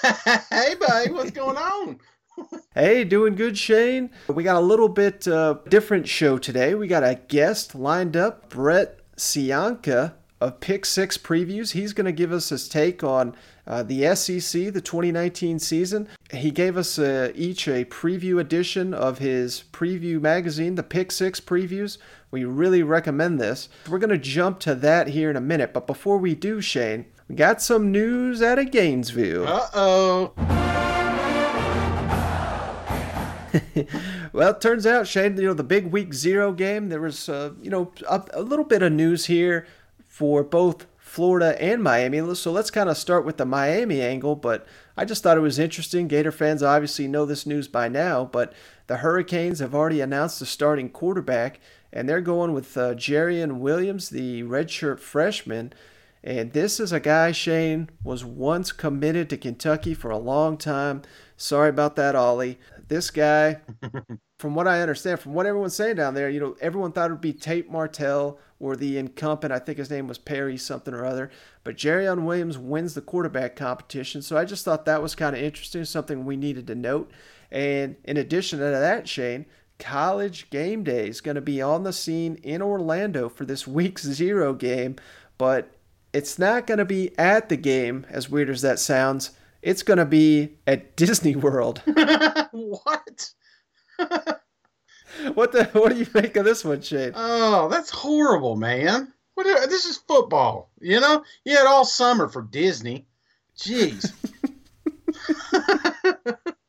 hey, buddy, what's going on? hey, doing good, Shane. We got a little bit uh, different show today. We got a guest lined up, Brett Ciancia of Pick Six Previews. He's going to give us his take on uh, the SEC, the 2019 season. He gave us uh, each a preview edition of his preview magazine, the Pick Six Previews. We really recommend this. We're going to jump to that here in a minute, but before we do, Shane, we got some news out of Gainesville. Uh oh. well, it turns out, Shane, you know, the big week zero game, there was, uh, you know, a, a, little bit of news here for both Florida and Miami. So let's kind of start with the Miami angle, but I just thought it was interesting. Gator fans obviously know this news by now, but the Hurricanes have already announced the starting quarterback, and they're going with uh, Jarren Williams, the redshirt freshman. And this is a guy, Shane, was once committed to Kentucky for a long time. Sorry about that, Ollie. This guy, from what I understand, from what everyone's saying down there, you know, everyone thought it would be Tate Martell or the incumbent. I think his name was Perry something or other. But Jarren Williams wins the quarterback competition. So I just thought that was kind of interesting, something we needed to note. And in addition to that, Shane, college game day is going to be on the scene in Orlando for this week zero game. But it's not going to be at the game, as weird as that sounds. It's going to be at Disney World. what? what the? What do you make of this one, Shane? Oh, that's horrible, man. What? This is football. You know, you had all summer for Disney. Jeez.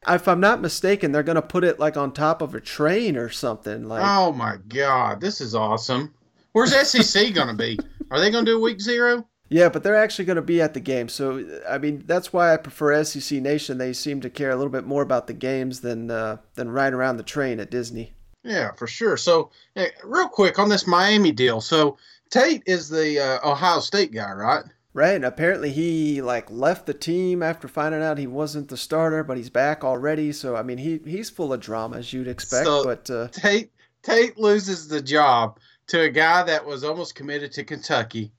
if I'm not mistaken, they're going to put it like on top of a train or something. Like, oh my god, this is awesome. Where's SEC going to be? Are they going to do week zero? Yeah, but they're actually going to be at the game. So, I mean, that's why I prefer SEC Nation. They seem to care a little bit more about the games than uh, than riding around the train at Disney. Yeah, for sure. So, hey, real quick on this Miami deal. So, Tate is the uh, Ohio State guy, right? Right, and apparently he like left the team after finding out he wasn't the starter, but he's back already. So I mean, he he's full of drama as you'd expect. So, but uh, Tate Tate loses the job to a guy that was almost committed to Kentucky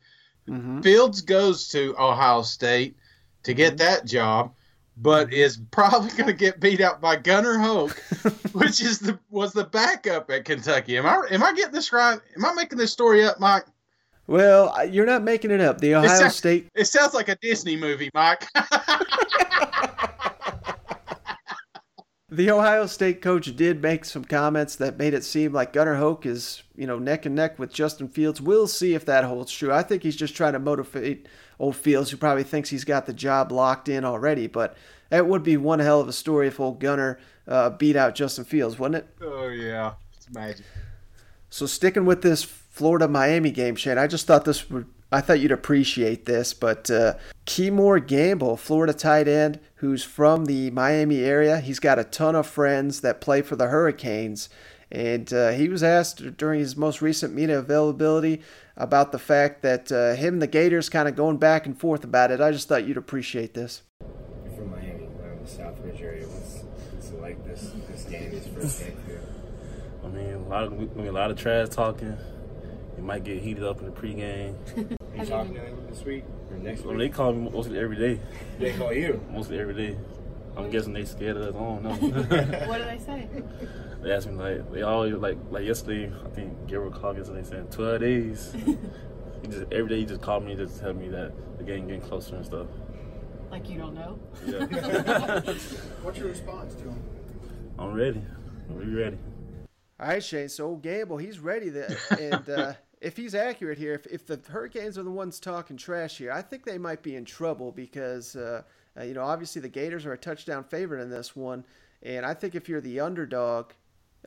Mm-hmm. Fields goes to Ohio State to get mm-hmm. that job, but mm-hmm. is probably going to get beat out by Gunnar Hoak, which is the was the backup at Kentucky. Am I am I getting this right? Am I making this story up, Mike? Well, you're not making it up. The Ohio it sounds, State. It sounds like a Disney movie, Mike. the Ohio State coach did make some comments that made it seem like Gunnar Hoak is, you know, neck and neck with Justin Fields. We'll see if that holds true. I think he's just trying to motivate old Fields, who probably thinks he's got the job locked in already. But that would be one hell of a story if old Gunnar uh, beat out Justin Fields, wouldn't it? Oh yeah, it's magic. So sticking with this Florida Miami game, Shane, I just thought this would I thought you'd appreciate this, but uh, Kemore Gamble, Florida tight end, who's from the Miami area, he's got a ton of friends that play for the Hurricanes. And uh, he was asked during his most recent media availability about the fact that uh, him and the Gators kind of going back and forth about it. I just thought you'd appreciate this. You're from Miami, around the Southridge area. What's, what's it like this, this game, this first game for you? I mean, a lot of I mean, a lot of trash talking. It might get heated up in the pregame. you talking to them this week or next Well, they call me mostly every day. They call you? Mostly every day. I'm guessing they scared of us. I don't know. what do they say? they ask me like they always like like yesterday. I think Gabriel called yesterday saying 12 days. he just every day he just called me just to tell me that the game getting closer and stuff. Like you don't know? Yeah. What's your response to him? I'm ready. We ready. All right, Shane. So Gamble, he's ready. To, and uh, if he's accurate here, if, if the Hurricanes are the ones talking trash here, I think they might be in trouble because, uh, uh, you know, obviously the Gators are a touchdown favorite in this one. And I think if you're the underdog,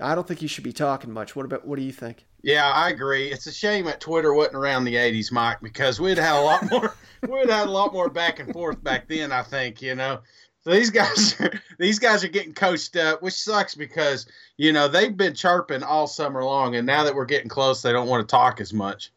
I don't think you should be talking much. What about what do you think? Yeah, I agree. It's a shame that Twitter wasn't around the '80s, Mike, because we'd had a lot more. we'd had a lot more back and forth back then. I think you know. So these guys, are, these guys are getting coached up, which sucks because you know they've been chirping all summer long, and now that we're getting close, they don't want to talk as much.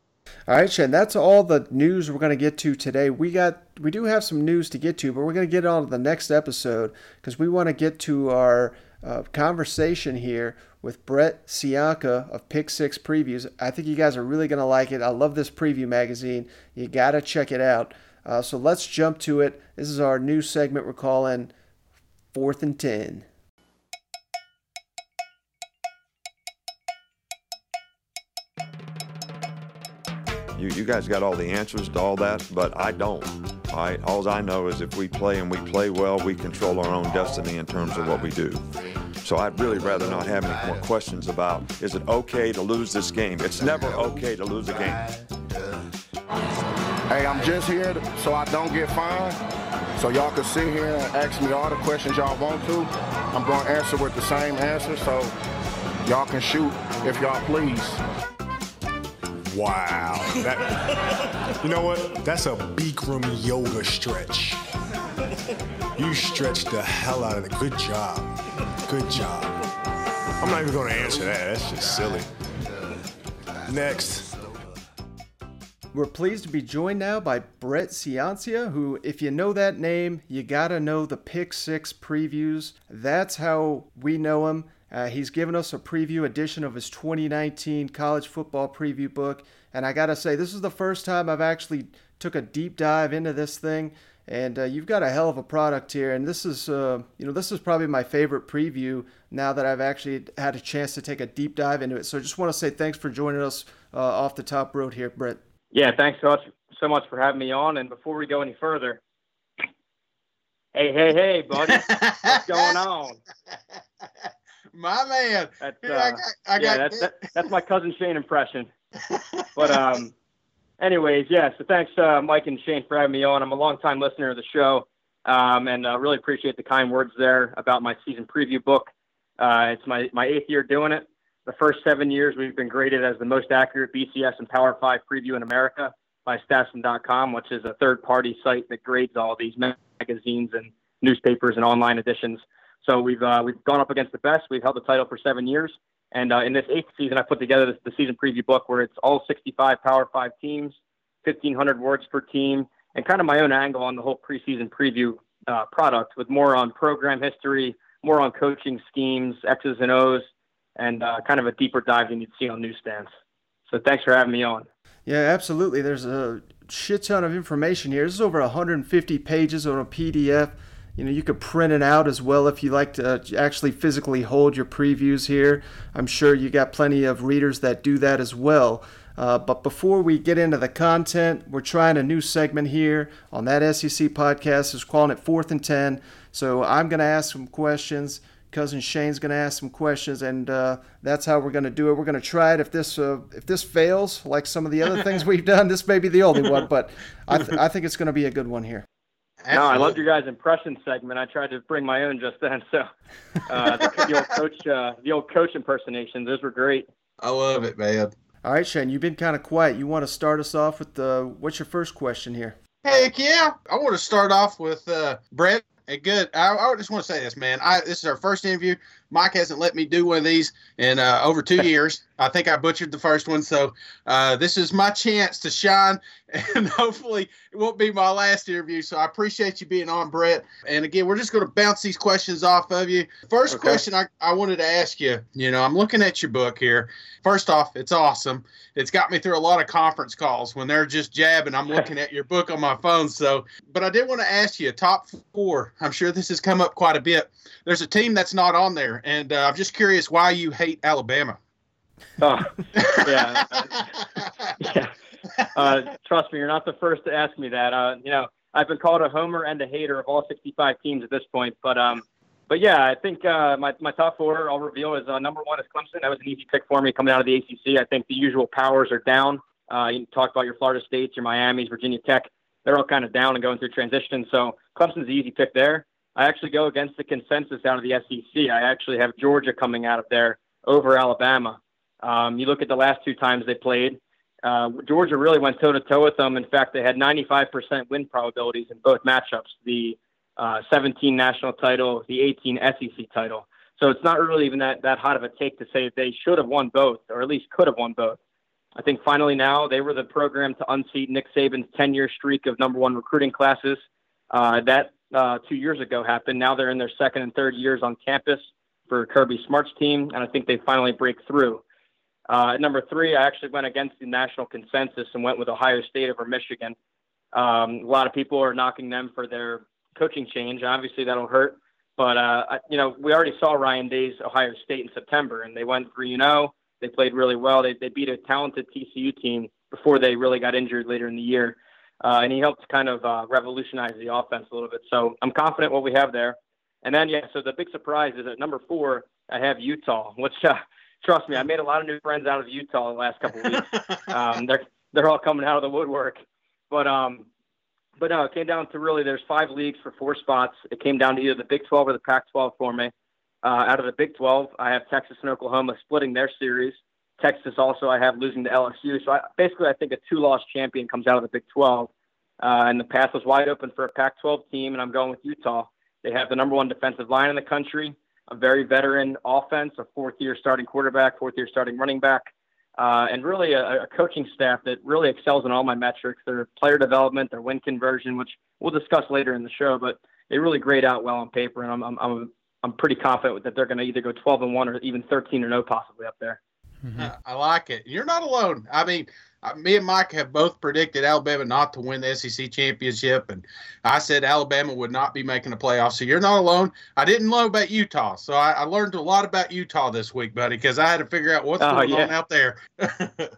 All right, Shane. That's all the news we're going to get to today. We got we do have some news to get to, but we're going to get on to the next episode because we want to get to our uh, conversation here with Brett Ciancia of Pick Six Previews. I think you guys are really going to like it. I love this preview magazine. You got to check it out. Uh, so let's jump to it. This is our new segment we're calling Fourth and Ten. You, you guys got all the answers to all that, but I don't. All I know is if we play and we play well, we control our own destiny in terms of what we do. So I'd really rather not have any more questions about is it okay to lose this game? It's never okay to lose a game. Hey, I'm just here so I don't get fined. So y'all can sit here and ask me all the questions y'all want to. I'm going to answer with the same answer, so y'all can shoot if y'all please. Wow. That, you know what? That's a Bikram yoga stretch. You stretched the hell out of it. Good job. Good job. I'm not even going to answer that. That's just silly. Next. We're pleased to be joined now by Brett Ciancia, who, if you know that name, you gotta know the Pick Six previews. That's how we know him. Uh, he's given us a preview edition of his 2019 college football preview book, and I gotta say, this is the first time I've actually took a deep dive into this thing. And uh, you've got a hell of a product here, and this is, uh, you know, this is probably my favorite preview now that I've actually had a chance to take a deep dive into it. So I just want to say thanks for joining us uh, off the top road here, Brett. Yeah, thanks so much, so much for having me on. And before we go any further, hey, hey, hey, buddy, what's going on? My man. That's, Here, I uh, got- I yeah, that's that, that's my cousin Shane impression. But um, anyways, yeah. So thanks, uh, Mike and Shane, for having me on. I'm a longtime listener of the show, um, and uh, really appreciate the kind words there about my season preview book. Uh, it's my my eighth year doing it. The first seven years, we've been graded as the most accurate BCS and Power Five preview in America by Stassen.com, which is a third-party site that grades all these magazines and newspapers and online editions. So we've uh, we've gone up against the best. We've held the title for seven years, and uh, in this eighth season, I put together this, the season preview book where it's all 65 Power Five teams, 1,500 words per team, and kind of my own angle on the whole preseason preview uh, product, with more on program history, more on coaching schemes, X's and O's, and uh, kind of a deeper dive than you'd see on newsstands. So thanks for having me on. Yeah, absolutely. There's a shit ton of information here. This is over 150 pages on a PDF. You know, you could print it out as well if you like to actually physically hold your previews here. I'm sure you got plenty of readers that do that as well. Uh, but before we get into the content, we're trying a new segment here on that SEC podcast. It's calling it Fourth and Ten. So I'm going to ask some questions. Cousin Shane's going to ask some questions, and uh, that's how we're going to do it. We're going to try it. If this uh, if this fails, like some of the other things we've done, this may be the only one. But I, th- I think it's going to be a good one here. No, I loved your guys' impression segment. I tried to bring my own just then. So uh, the, the old coach, uh, the old coach impersonations, those were great. I love it, man. All right, Shane, you've been kind of quiet. You want to start us off with the what's your first question here? Heck yeah! I want to start off with uh, Brett. A good. I, I just want to say this, man. I this is our first interview. Mike hasn't let me do one of these in uh, over two years, I think I butchered the first one, so uh, this is my chance to shine, and hopefully it won't be my last interview. So I appreciate you being on, Brett. And again, we're just going to bounce these questions off of you. First Okay. question I, I wanted to ask you, you know, I'm looking at your book here. First off, it's awesome. It's got me through a lot of conference calls when they're just jabbing. I'm looking at your book on my phone. So, but I did want to ask you top four. I'm sure this has come up quite a bit. There's a team that's not on there, and uh, I'm just curious why you hate Alabama. Oh, yeah. yeah. Uh, trust me, you're not the first to ask me that. Uh, you know, I've been called a homer and a hater of all 65 teams at this point, but um, but yeah, I think uh, my my top four I'll reveal is uh, number one is Clemson. That was an easy pick for me coming out of the ACC. I think the usual powers are down. Uh, you talk about your Florida States, your Miami's, Virginia Tech. They're all kind of down and going through transition. So Clemson's the easy pick there. I actually go against the consensus out of the SEC. I actually have Georgia coming out of there over Alabama. Um, you look at the last two times they played. Uh, Georgia really went toe to toe with them. In fact, they had 95% win probabilities in both matchups the uh, 17 national title, the 18 SEC title. So it's not really even that, that hot of a take to say they should have won both, or at least could have won both. I think finally now they were the program to unseat Nick Saban's 10 year streak of number one recruiting classes. Uh, that uh, two years ago happened. Now they're in their second and third years on campus for Kirby Smart's team, and I think they finally break through. Uh, at number three, I actually went against the national consensus and went with Ohio State over Michigan. Um, a lot of people are knocking them for their coaching change. Obviously, that'll hurt. But uh, I, you know, we already saw Ryan Day's Ohio State in September, and they went three you know. They played really well. They they beat a talented TCU team before they really got injured later in the year, uh, and he helped kind of uh, revolutionize the offense a little bit. So I'm confident what we have there. And then yeah, so the big surprise is at number four, I have Utah, which uh, trust me, I made a lot of new friends out of Utah the last couple of weeks. um, they're they're all coming out of the woodwork, but um, but no, it came down to really there's five leagues for four spots. It came down to either the Big 12 or the Pac-12 for me. Uh, out of the Big 12, I have Texas and Oklahoma splitting their series. Texas also I have losing to LSU. So I, basically, I think a two-loss champion comes out of the Big 12. Uh, and the path was wide open for a Pac-12 team, and I'm going with Utah. They have the number one defensive line in the country, a very veteran offense, a fourth-year starting quarterback, fourth-year starting running back, uh, and really a, a coaching staff that really excels in all my metrics. Their player development, their win conversion, which we'll discuss later in the show, but they really grade out well on paper, and I'm I'm I'm, I'm pretty confident that they're going to either go 12 and one or even 13 or no, possibly up there. I- I like it. You're not alone. I mean, uh, me and Mike have both predicted Alabama not to win the SEC championship, and I said Alabama would not be making the playoffs. So you're not alone. I didn't know about Utah, so I, I learned a lot about Utah this week, buddy, because I had to figure out what's Oh, going yeah. on out there.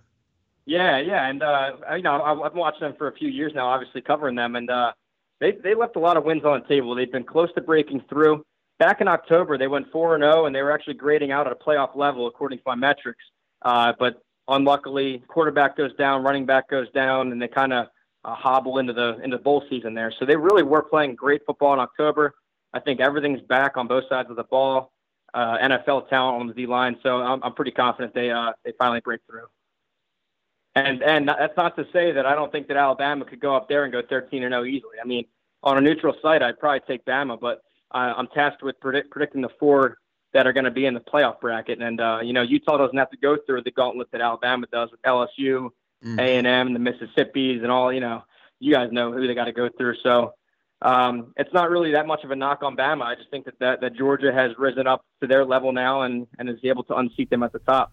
Yeah, yeah, and uh, you know I- I've watched them for a few years now, obviously covering them, and uh, they they left a lot of wins on the table. They've been close to breaking through. Back in October, they went four and zero, and they were actually grading out at a playoff level according to my metrics. Uh, but unluckily, quarterback goes down, running back goes down, and they kind of uh, hobble into the into the bowl season there. So they really were playing great football in October. I think everything's back on both sides of the ball. Uh, NFL talent on the D line, so I'm, I'm pretty confident they uh, they finally break through. And and that's not to say that I don't think that Alabama could go up there and go 13 and 0 easily. I mean, on a neutral site, I'd probably take Bama, but uh, I'm tasked with predict, predicting the four that are going to be in the playoff bracket. And uh, you know, Utah doesn't have to go through the gauntlet that Alabama does with LSU, A and M, the Mississippi's, and all. You know, you guys know who they got to go through. So um, it's not really that much of a knock on Bama. I just think that, that that Georgia has risen up to their level now and and is able to unseat them at the top.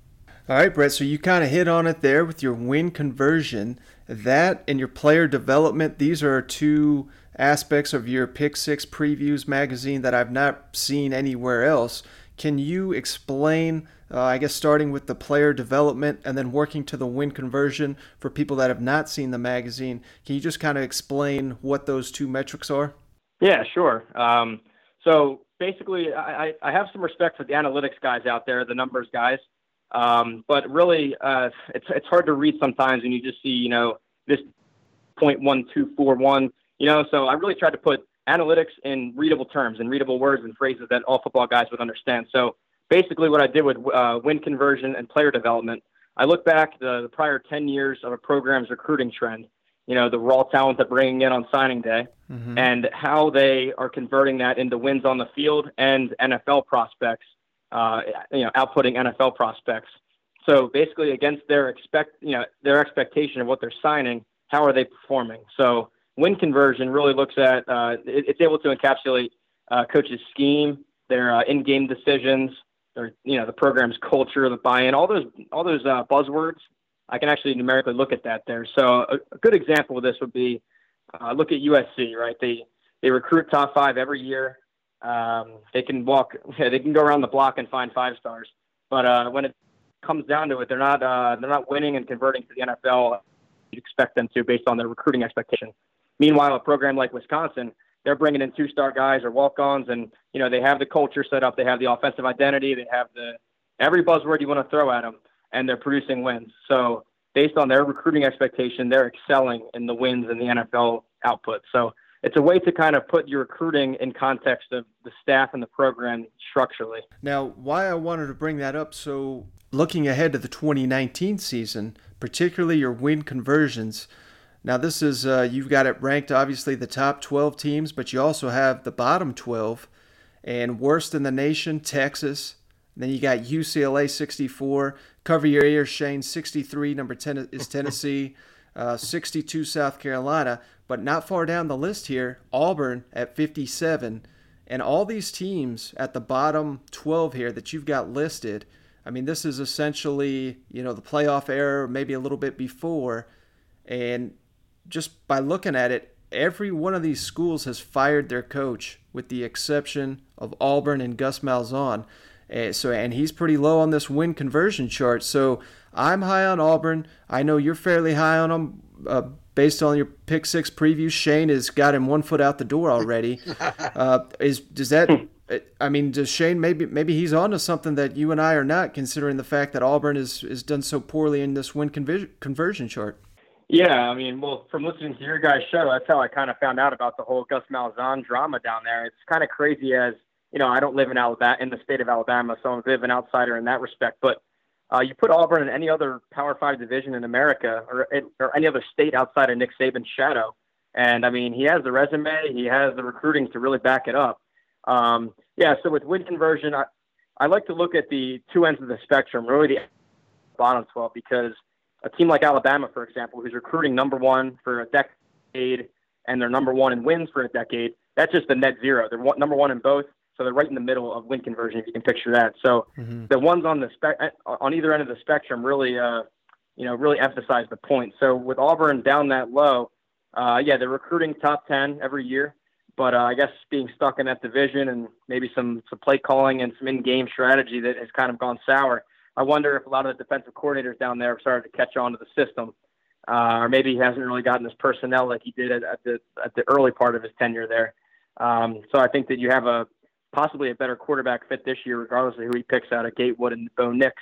All right, Brett. So you kind of hit on it there with your win conversion. That and your player development. These are two aspects of your Pick Six Previews magazine that I've not seen anywhere else. Can you explain, uh, I guess, starting with the player development and then working to the win conversion for people that have not seen the magazine? Can you just kind of explain what those two metrics are? Yeah, sure. Um, so basically, I, I, have some respect for the analytics guys out there, the numbers guys. Um, but really, uh, it's, it's hard to read sometimes when you just see, you know, this 0.1241 you know, so I really tried to put analytics in readable terms and readable words and phrases that all football guys would understand. So basically, what I did with uh, win conversion and player development, I look back the, the prior ten years of a program's recruiting trend. You know, the raw talent they're bringing in on signing day, Mm-hmm. and how they are converting that into wins on the field and NFL prospects, uh, you know, outputting NFL prospects. So basically, against their expect, you know, their expectation of what they're signing, how are they performing? So win conversion really looks at uh, it, it's able to encapsulate uh, coaches' scheme, their uh, in-game decisions, their you know the program's culture, the buy-in, all those all those uh, buzzwords. I can actually numerically look at that there. So a, a good example of this would be uh, look at USC, right? They they recruit top five every year. Um, they can walk, they can go around the block and find five stars. But uh, when it comes down to it, they're not they're not winning and converting to the NFL. You'd expect them to based on their recruiting expectation. Meanwhile, a program like Wisconsin, they're bringing in two-star guys or walk-ons, and you know they have the culture set up, they have the offensive identity, they have the every buzzword you want to throw at them, and they're producing wins. So based on their recruiting expectation, they're excelling in the wins and the NFL output. So it's a way to kind of put your recruiting in context of the staff and the program structurally. Now, why I wanted to bring that up, so looking ahead to the 2019 season, particularly your win conversions. Now, this is, uh, you've got it ranked obviously the top 12 teams, but you also have the bottom 12. And worst in the nation, Texas. then you got UCLA 64. Cover your ears, Shane. 63, number 10 is Tennessee. Uh, 62 South Carolina, but not far down the list here, Auburn at 57. And all these teams at the bottom 12 here that you've got listed, I mean, this is essentially, you know, the playoff era, maybe a little bit before. And just by looking at it, every one of these schools has fired their coach, with the exception of Auburn and Gus Malzahn. Uh, so, and he's pretty low on this win conversion chart. So, I'm high on Auburn. I know you're fairly high on them uh, based on your pick six preview. Shane has got him one foot out the door already. uh, is does that? I mean, does Shane maybe maybe he's onto something that you and I are not, considering the fact that Auburn is is done so poorly in this win conver- conversion chart. Yeah, I mean, well, from listening to your guys' show, that's how I kind of found out about the whole Gus Malzahn drama down there. It's kind of crazy, as you know, I don't live in Alabama, in the state of Alabama, so I'm a bit of an outsider in that respect. But uh, you put Auburn in any other Power Five division in America or, or any other state outside of Nick Saban's shadow, and I mean, he has the resume, he has the recruiting to really back it up. Um, yeah, so with win conversion, I, I like to look at the two ends of the spectrum, really the bottom 12, because a team like Alabama, for example, who's recruiting number one for a decade and they're number one in wins for a decade, that's just the net zero. They're one, number one in both. So they're right in the middle of win conversion, if you can picture that. So mm-hmm. the ones on the spec on either end of the spectrum really, uh, you know, really emphasize the point. So with Auburn down that low, uh, yeah, they're recruiting top ten every year, but uh, I guess being stuck in that division and maybe some some play calling and some in-game strategy that has kind of gone sour. I wonder if a lot of the defensive coordinators down there have started to catch on to the system, uh, or maybe he hasn't really gotten his personnel like he did at, at the at the early part of his tenure there. Um, so I think that you have a possibly a better quarterback fit this year, regardless of who he picks out of Gatewood and Bo Nix,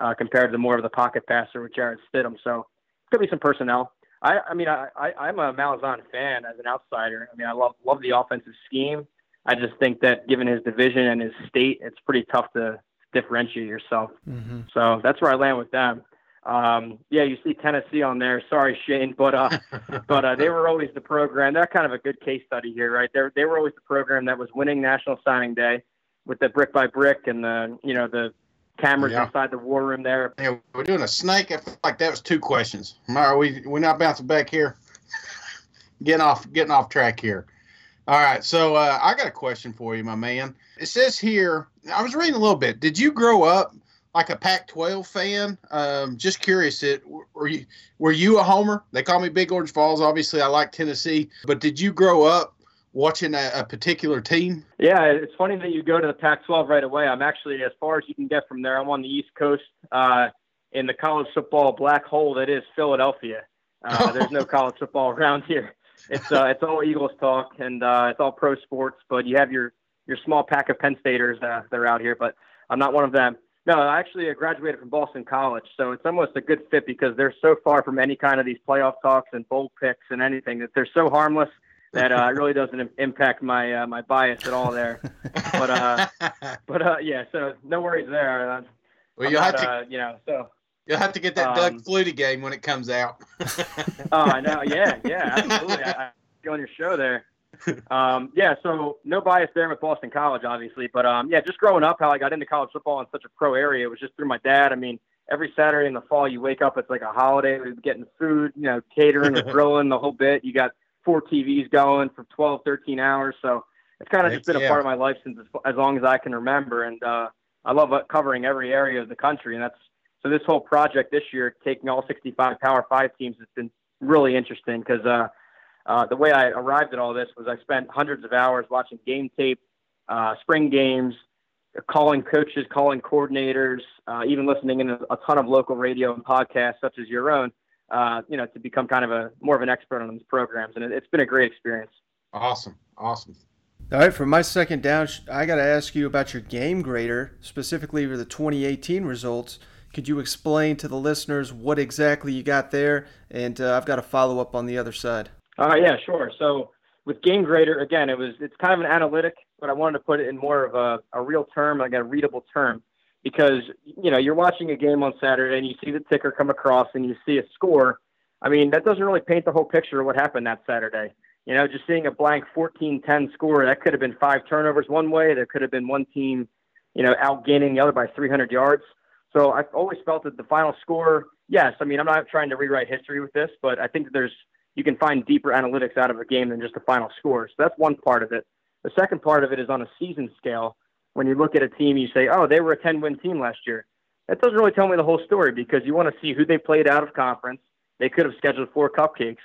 uh, compared to more of the pocket passer with Jarrett Stidham. So could be some personnel. I, I mean, I, I, I'm a Malzahn fan as an outsider. I mean, I love love the offensive scheme. I just think that given his division and his state, it's pretty tough to differentiate yourself. Mm-hmm. So that's where I land with them. Um, yeah, you see Tennessee on there. Sorry, Shane, but uh, but uh, they were always the program. They're kind of a good case study here, right? They they were always the program that was winning National Signing Day with the brick by brick and the you know the cameras yeah. inside the war room there. Yeah, we're doing a snake. I feel like that was two questions. Are we we're not bouncing back here? getting off getting off track here. All right, so uh, I got a question for you, my man. It says here, I was reading a little bit. Did you grow up like a Pac-12 fan. Um, just curious, it were you were you a homer? They call me Big Orange Vols. Obviously, I like Tennessee, but did you grow up watching a, a particular team? Yeah, it's funny that you go to the Pac-12 right away. I'm actually as far as you can get from there. I'm on the East Coast uh, in the college football black hole that is Philadelphia. Uh, there's no college football around here. It's uh, it's all Eagles talk and uh, it's all pro sports. But you have your your small pack of Penn Staters uh, that are out here, but I'm not one of them. No, I actually graduated from Boston College, so it's almost a good fit because they're so far from any kind of these playoff talks and bowl picks and anything that they're so harmless that uh, it really doesn't impact my uh, my bias at all there. But uh, but uh, yeah, so no worries there. Uh, well, you'll have to, uh, you know, so you'll have to get that um, Doug Flutie game when it comes out. oh, I know. Yeah, yeah, absolutely. I, I go on your show there um, yeah, so no bias there with Boston College, obviously, but um, yeah, just growing up, how I got into college football in such a pro area, it was just through my dad. I mean, every Saturday in the fall, you wake up, it's like a holiday. We're getting food, you know, catering, or grilling, the whole bit. You got four TVs going for 12, 13 hours. So it's kind of just been a yeah. part of my life since as, as long as I can remember. And uh, I love uh, covering every area of the country. And that's so this whole project this year, taking all 65 Power Five teams, has been really interesting because uh, uh, the way I arrived at all this was I spent hundreds of hours watching game tape, uh, spring games, calling coaches, calling coordinators, uh, even listening in a, a ton of local radio and podcasts such as your own, uh, you know, to become kind of a more of an expert on these programs. And it, it's been a great experience. Awesome. Awesome. All right, for my second down, I got to ask you about your game grader, specifically for the 2018 results. Could you explain to the listeners what exactly you got there? And uh, I've got a follow up on the other side. Uh, yeah, sure. So with Game Grader, again, it was it's kind of an analytic, but I wanted to put it in more of a, a real term, like a readable term, because you know you're watching a game on Saturday and you see the ticker come across and you see a score. I mean, that doesn't really paint the whole picture of what happened that Saturday. You know, just seeing a blank 14-10 score, that could have been five turnovers one way. There could have been one team, you know, outgaining the other by 300 yards. So I've always felt that the final score, yes, I mean, I'm not trying to rewrite history with this, but I think there's you can find deeper analytics out of a game than just the final score. So that's one part of it. The second part of it is on a season scale. When you look at a team, you say, oh, they were a 10 win team last year. That doesn't really tell me the whole story because you want to see who they played out of conference. They could have scheduled four cupcakes,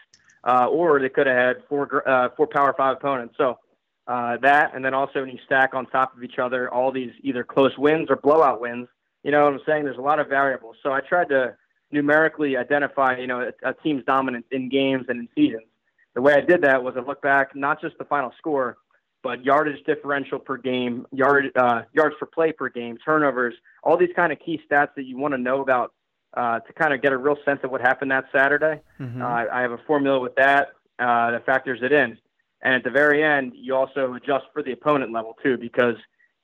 uh, or they could have had four uh, four Power Five opponents. So uh, that, and then also when you stack on top of each other all these either close wins or blowout wins, you know what I'm saying? There's a lot of variables. So I tried to numerically identify, you know, a, a team's dominance in games and in seasons. The way I did that was I looked back not just the final score, but yardage differential per game, yard uh, yards per play per game, turnovers, all these kind of key stats that you want to know about uh, to kind of get a real sense of what happened that Saturday. Mhm. Uh, I have a formula with that uh, that factors it in, and at the very end, you also adjust for the opponent level too, because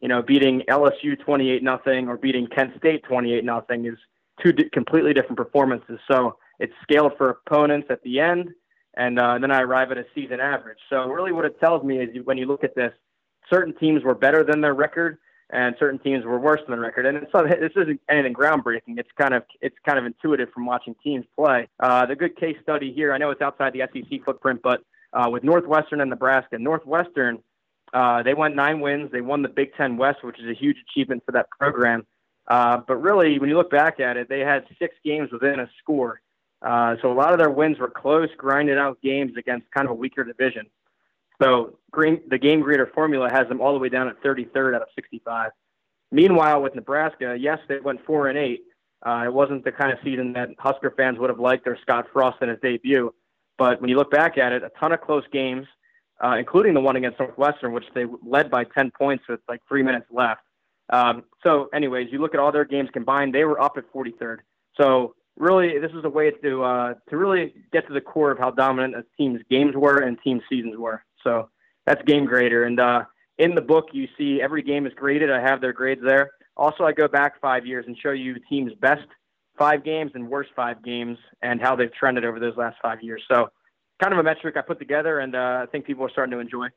you know beating LSU twenty eight nothing or beating Kent State twenty eight nothing is two completely different performances. So it's scaled for opponents at the end, and uh, then I arrive at a season average. So really, what it tells me is you- when you look at this, certain teams were better than their record, and certain teams were worse than their record. And it's this isn't anything groundbreaking. It's kind of it's kind of intuitive from watching teams play. Uh, the good case study here, I know it's outside the SEC footprint, but uh, with Northwestern and Nebraska, Northwestern. Uh, they went nine wins. They won the Big Ten West, which is a huge achievement for that program. Uh, but really, when you look back at it, they had six games within a score. Uh, so a lot of their wins were close, grinded out games against kind of a weaker division. So green, the game grader formula has them all the way down at 33rd out of 65. Meanwhile, with Nebraska, yes, they went four and eight. Uh, it wasn't the kind of season that Husker fans would have liked or Scott Frost in his debut. But when you look back at it, a ton of close games, uh, including the one against Northwestern, which they led by 10 points with like three minutes left. Um, so, anyways, you look at all their games combined, they were up at 43rd. So, really, this is a way to uh, to really get to the core of how dominant a team's games were and team seasons were. So, that's game grader. And uh, in the book, you see every game is graded. I have their grades there. Also, I go back five years and show you teams' best five games and worst five games and how they've trended over those last five years. So, kind of a metric I put together, and uh, I think people are starting to enjoy.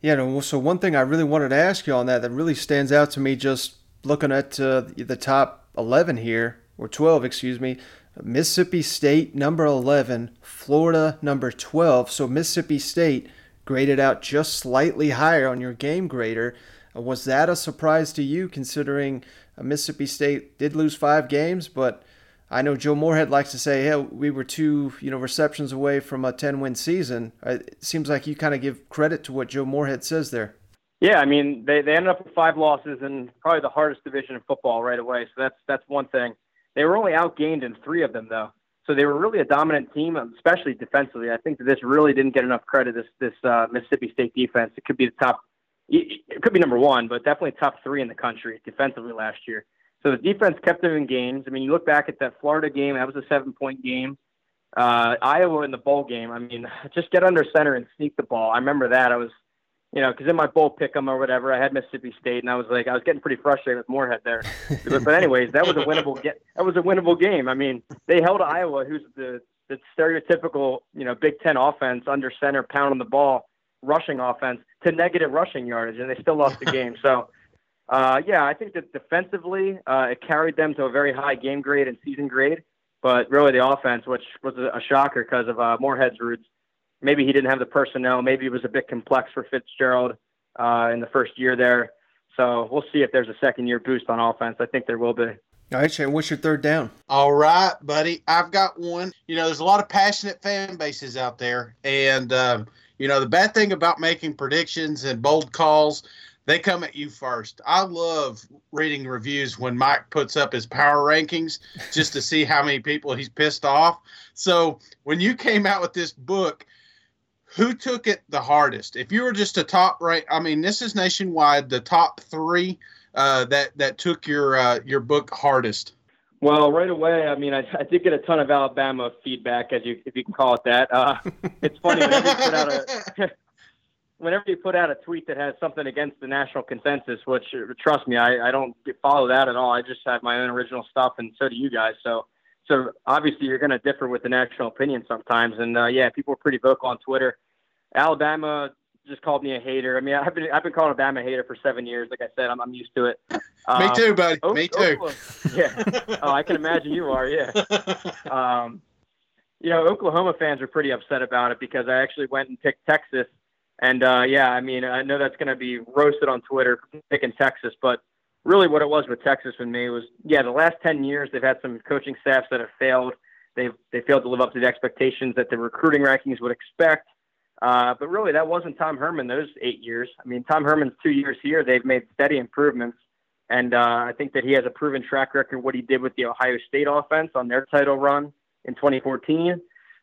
Yeah, so one thing I really wanted to ask you on that that really stands out to me just looking at uh, the top 11 here, or 12, excuse me. Mississippi State, number 11, Florida, number 12. So Mississippi State graded out just slightly higher on your game grader. Uh, Was that a surprise to you considering uh, Mississippi State did lose five games, but I know Joe Moorhead likes to say, "Hey, we were two, you know, receptions away from a 10-win season." Uh, It seems like you kind of give credit to what Joe Moorhead says there. Yeah, I mean they, they ended up with five losses in probably the hardest division in football right away. So that's that's one thing. They were only outgained in three of them though, so they were really a dominant team, especially defensively. I think that this really didn't get enough credit. This this uh, Mississippi State defense. It could be the top. It could be number one, but definitely top three in the country defensively last year. So the defense kept them in games. I mean, you look back at that Florida game; that was a seven-point game. Uh, Iowa in the bowl game. I mean, just get under center and sneak the ball. I remember that. I was you know, because in my bowl pick 'em or whatever, I had Mississippi State, and I was like, I was getting pretty frustrated with Moorhead there. but, but anyways, that was a winnable. Get, that was a winnable game. I mean, they held Iowa, who's the the stereotypical, you know, Big Ten offense under center, pounding the ball, rushing offense to negative rushing yardage, and they still lost the game. So, Uh, yeah, I think that defensively, uh, it carried them to a very high game grade and season grade. But really, the offense, which was a, a shocker because of uh, Moorhead's roots, maybe he didn't have the personnel. Maybe it was a bit complex for Fitzgerald uh, in the first year there. So we'll see if there's a second year boost on offense. I think there will be. All right, Shane, what's your third down? All right, buddy. I've got one. You know, there's a lot of passionate fan bases out there. And, um, you know, the bad thing about making predictions and bold calls, they come at you first. I love reading reviews when Mike puts up his power rankings just to see how many people he's pissed off. So when you came out with this book, who took it the hardest? If you were just a top rank, I mean, this is nationwide, the top three uh, that that took your uh, your book hardest. Well, right away, I mean, I, I did get a ton of Alabama feedback, as you if you can call it that. Uh, it's funny you put out a whenever you put out a tweet that has something against the national consensus, which trust me, I, I don't follow that at all. I just have my own original stuff, and so do you guys. So, so obviously you're going to differ with the national opinion sometimes, and uh, yeah, people are pretty vocal on Twitter. Alabama just called me a hater. I mean, I've been I've been calling Alabama a hater for seven years. Like I said, I'm I'm used to it. Um, Me too, buddy. Me too. Oklahoma, yeah. Oh, I can imagine you are. Yeah. Um, you know, Oklahoma fans are pretty upset about it because I actually went and picked Texas, and uh, yeah, I mean, I know that's going to be roasted on Twitter picking Texas, but really, what it was with Texas with me was, yeah, the last ten years they've had some coaching staffs that have failed. They've they failed to live up to the expectations that the recruiting rankings would expect. Uh, but really, that wasn't Tom Herman those eight years. I mean, Tom Herman's two years here, they've made steady improvements. And uh, I think that he has a proven track record what he did with the Ohio State offense on their title run in 2014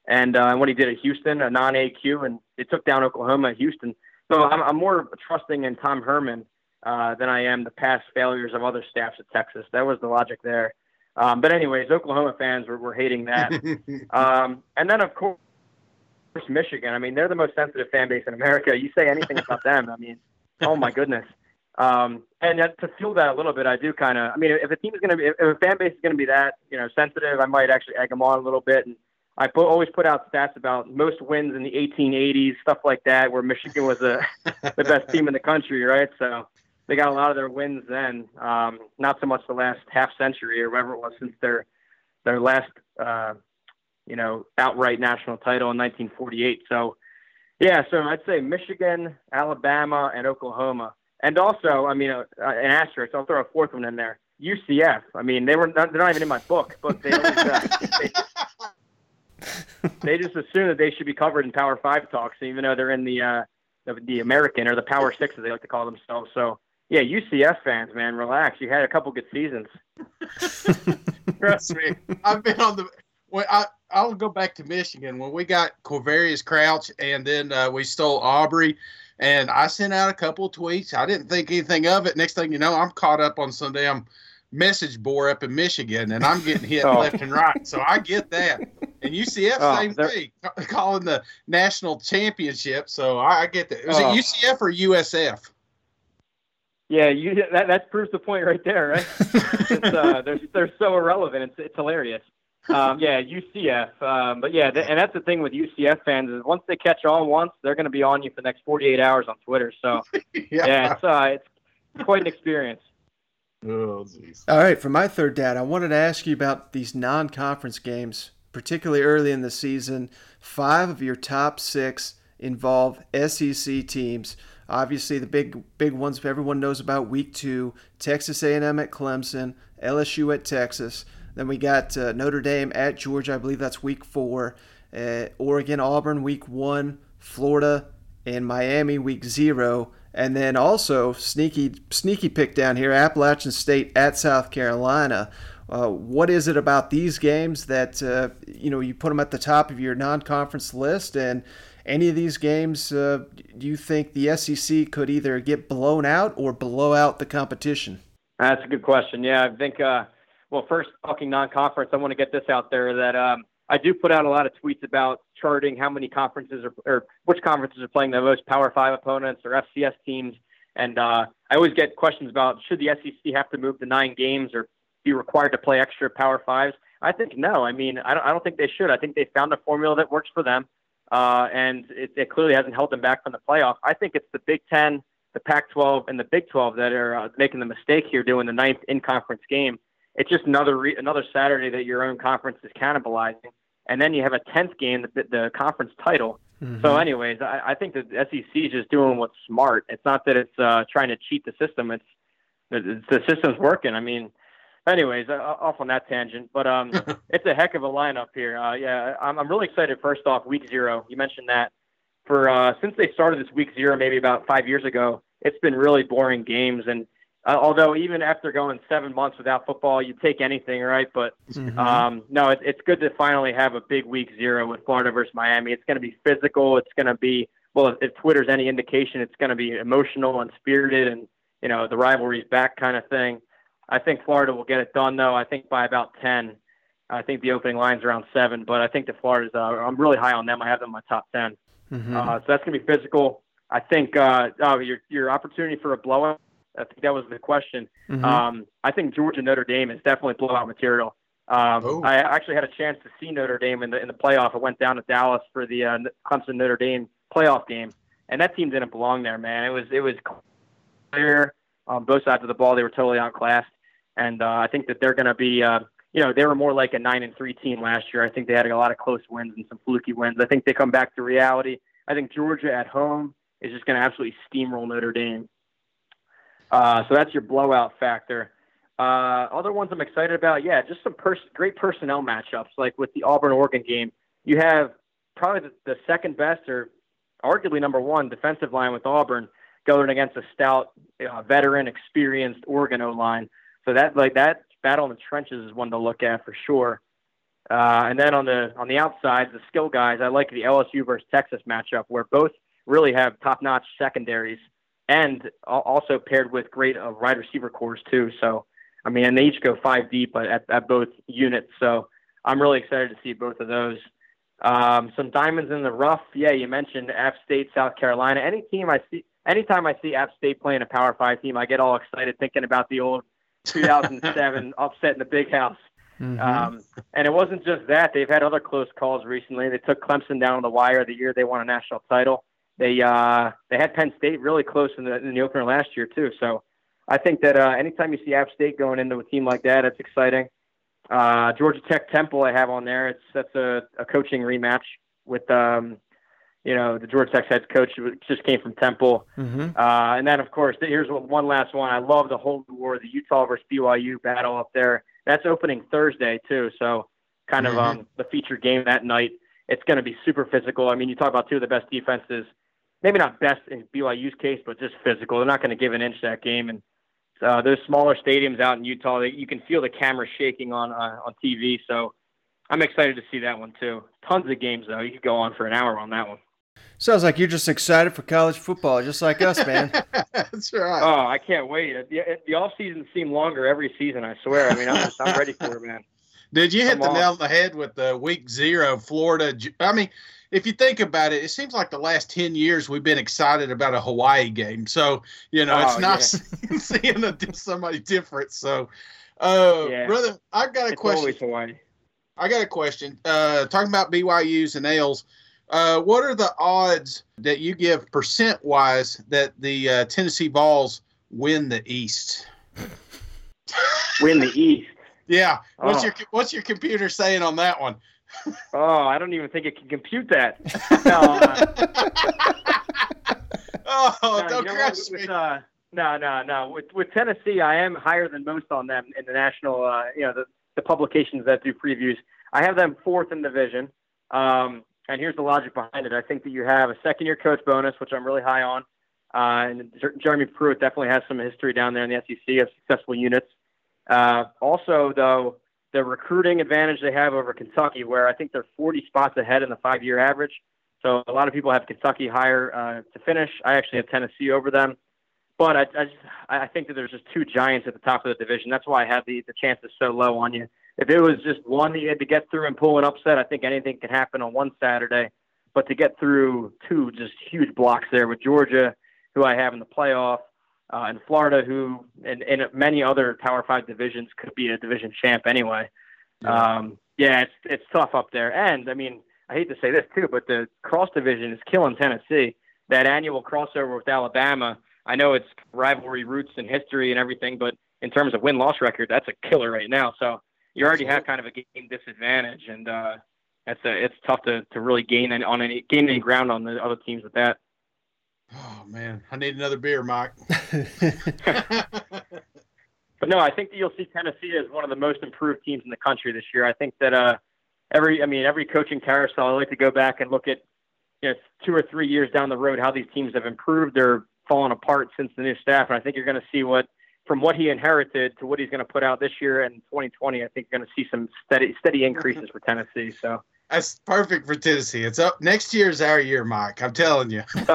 and uh, what he did at Houston, a non AQ, and it took down Oklahoma at Houston. So I'm, I'm more trusting in Tom Herman uh, than I am the past failures of other staffs at Texas. That was the logic there. Um, but, anyways, Oklahoma fans were, were hating that. um, and then, of course, Michigan. I mean, they're the most sensitive fan base in America. You say anything about them, I mean, oh my goodness. Um, and to fuel that a little bit, I do kind of. I mean, if a team is going to be, if a fan base is going to be that, you know, sensitive, I might actually egg them on a little bit. And I put, always put out stats about most wins in the 1880s, stuff like that, where Michigan was a, the best team in the country, right? So they got a lot of their wins then. Um, not so much the last half century or whatever it was since their their last uh, you know, outright national title in 1948. So, yeah, so I'd say Michigan, Alabama, and Oklahoma. And also, I mean, uh, an asterisk, I'll throw a fourth one in there. UCF. I mean, they were not, they're not even in my book, but they always, uh, just assume that they should be covered in Power Five talks, even though they're in the uh, the, the American or the Power Six, as they like to call themselves. So, yeah, UCF fans, man, relax. You had a couple good seasons. Trust me, I've been on the. Well, I I'll go back to Michigan when we got Quavaris Crouch, and then uh, we stole Aubrey. And I sent out a couple tweets. I didn't think anything of it. Next thing you know, I'm caught up on some damn message board up in Michigan, and I'm getting hit oh. left and right. So I get that. And UCF, oh, same thing, calling the national championship. So I, I get that. Was oh. it UCF or USF? Yeah, you, that that proves the point right there, right? uh, they're they're so irrelevant. It's it's hilarious um, yeah, UCF. Um, but yeah, th- and that's the thing with UCF fans is once they catch on once, they're going to be on you for the next 48 hours on Twitter. So yeah, yeah it's uh, it's quite an experience. Oh. All right, for my third dad, I wanted to ask you about these non-conference games, particularly early in the season. Five of your top six involve SEC teams. Obviously, the big big ones everyone knows about. Week two, Texas A&M at Clemson, LSU at Texas. Then we got uh, Notre Dame at Georgia. I believe that's week four. Uh, Oregon, Auburn, week one. Florida and Miami, week zero. And then also sneaky sneaky pick down here, Appalachian State at South Carolina. Uh, what is it about these games that uh, you know you put them at the top of your non-conference list? And any of these games, uh, do you think the SEC could either get blown out or blow out the competition? That's a good question. Yeah, I think uh, well, first talking non-conference, I want to get this out there that um, I do put out a lot of tweets about charting how many conferences are, or which conferences are playing the most Power Five opponents or FCS teams, and uh, I always get questions about should the SEC have to move to nine games or be required to play extra Power Fives. I think no. I mean, I don't, I don't think they should. I think they found a formula that works for them, uh, and it, it clearly hasn't held them back from the playoff. I think it's the Big Ten, the Pac-12 and the Big 12 that are uh, making the mistake here doing the ninth in-conference game. It's just another re- another Saturday that your own conference is cannibalizing, and then you have a tenth game, the, the conference title. Mm-hmm. So, anyways, I, I think that the SEC is just doing what's smart. It's not that it's uh, trying to cheat the system. It's the, the system's working. I mean, anyways, uh, off on that tangent, but um, it's a heck of a lineup here. Uh, yeah, I'm, I'm really excited. First off, week zero, you mentioned that for uh, since they started this week zero, maybe about five years ago, it's been really boring games. And uh, although even after going seven months without football, you take anything, right? But Mhm. um, no, it, it's good to finally have a big week zero with Florida versus Miami. It's going to be physical. It's going to be well, if, if Twitter's any indication, it's going to be emotional and spirited, and you know the rivalry's back kind of thing. I think Florida will get it done though. I think by about ten. I think the opening line's around seven, but I think the Florida's. Uh, I'm really high on them. I have them in my top 10 Mhm. Uh, so that's gonna be physical. I think uh, oh, your your opportunity for a blowout. I think that was the question. Mhm. Um, I think Georgia Notre Dame is definitely blowout material. Um, I actually had a chance to see Notre Dame in the in the playoff. I went down to Dallas for the uh, Clemson Notre Dame playoff game, and that team didn't belong there, man. It was it was clear on both sides of the ball. They were totally outclassed, and uh, I think that they're going to be. Uh, you know, they were more like a nine and three team last year. I think they had a lot of close wins and some fluky wins. I think they come back to reality. I think Georgia at home is just going to absolutely steamroll Notre Dame. Uh, so that's your blowout factor. Uh, other ones I'm excited about, yeah, just some pers- great personnel matchups. Like with the Auburn Oregon game, you have probably the, the second best or arguably number one defensive line with Auburn going against a stout, uh, veteran, experienced Oregon O line. So that like that battle in the trenches is one to look at for sure. Uh, and then on the on the outside, the skill guys, I like the LSU versus Texas matchup where both really have top-notch secondaries and also paired with great uh, wide receiver cores too. So I mean, and they each go five deep at, at both units. So I'm really excited to see both of those. Um, some diamonds in the rough. Yeah, you mentioned App State, South Carolina. Any team I see, anytime I see App State playing a Power Five team, I get all excited thinking about the old 2007 upset in the Big House. Mm-hmm. Um, and it wasn't just that; they've had other close calls recently. They took Clemson down on the wire the year they won a national title. They uh, they had Penn State really close in the in the opener last year too. So I think that uh, anytime you see App State going into a team like that, it's exciting. Uh, Georgia Tech Temple I have on there. It's that's a, a coaching rematch with um, you know the Georgia Tech head coach just came from Temple. Mhm. Uh, and then, of course, here's one last one. I love the whole war, the Utah versus BYU battle up there. That's opening Thursday too, so kind of Mhm. um, the featured game that night. It's going to be super physical. I mean, you talk about two of the best defenses, maybe not best in BYU's case, but just physical. They're not going to give an inch that game. And uh, those smaller stadiums out in Utah, they, you can feel the camera shaking on uh, on TV. So I'm excited to see that one too. Tons of games though. You could go on for an hour on that one. Sounds like you're just excited for college football, just like us, man. That's right. Oh, I can't wait. The, the off season seem longer every season. I swear. I mean, I'm just I'm ready for it, man. Did you hit Come the on. nail on the head with the week zero Florida? I mean, if you think about it, it seems like the last 10 years we've been excited about a Hawaii game. So, you know, it's Oh, nice seeing a, somebody different. So, uh, Yeah. brother, I've got a It's question. always Hawaii. I got a question. Uh, talking about BYU's and L's, uh, what are the odds that you give percent wise that the uh, Tennessee Vols win the East? Win the East. Yeah. What's Oh. your What's your computer saying on that one? Oh, I don't even think it can compute that. No, uh, Oh, no, don't you know crush what, me. with, uh, no, no, no. With with Tennessee, I am higher than most on them in the national, uh, you know, the, the publications that do previews. I have them fourth in the division. Um, and here's the logic behind it. I think that you have a second year coach bonus, which I'm really high on. Uh, and Jeremy Pruitt definitely has some history down there in the SEC of successful units. Uh, also, though, the recruiting advantage they have over Kentucky, where I think they're 40 spots ahead in the five year average. So a lot of people have Kentucky higher uh, to finish. I actually have Tennessee over them. But I, I, just, I think that there's just two giants at the top of the division. That's why I have the, the chances so low on you. If it was just one that you had to get through and pull an upset, I think anything could happen on one Saturday. But to get through two just huge blocks there with Georgia, who I have in the playoff, uh, and Florida, who and, and many other Power Five divisions could be a division champ anyway. Yeah. Um, yeah, it's it's tough up there. And I mean, I hate to say this too, but the cross division is killing Tennessee. That annual crossover with Alabama, I know it's rivalry roots and history and everything, but in terms of win loss record, that's a killer right now. So you already have kind of a game disadvantage, and uh, that's a, it's tough to, to really gain any, on any gain any ground on the other teams with that. Oh man, I need another beer, Mike. but no, I think that you'll see Tennessee as one of the most improved teams in the country this year. I think that uh, every, I mean, every coaching carousel, I like to go back and look at you know, two or three years down the road how these teams have improved or fallen apart since the new staff. And I think you're going to see what, from what he inherited to what he's going to put out this year and 2020. I think you're going to see some steady, steady increases for Tennessee. So. That's perfect for Tennessee. It's up next year's our year, Mike. I'm telling you.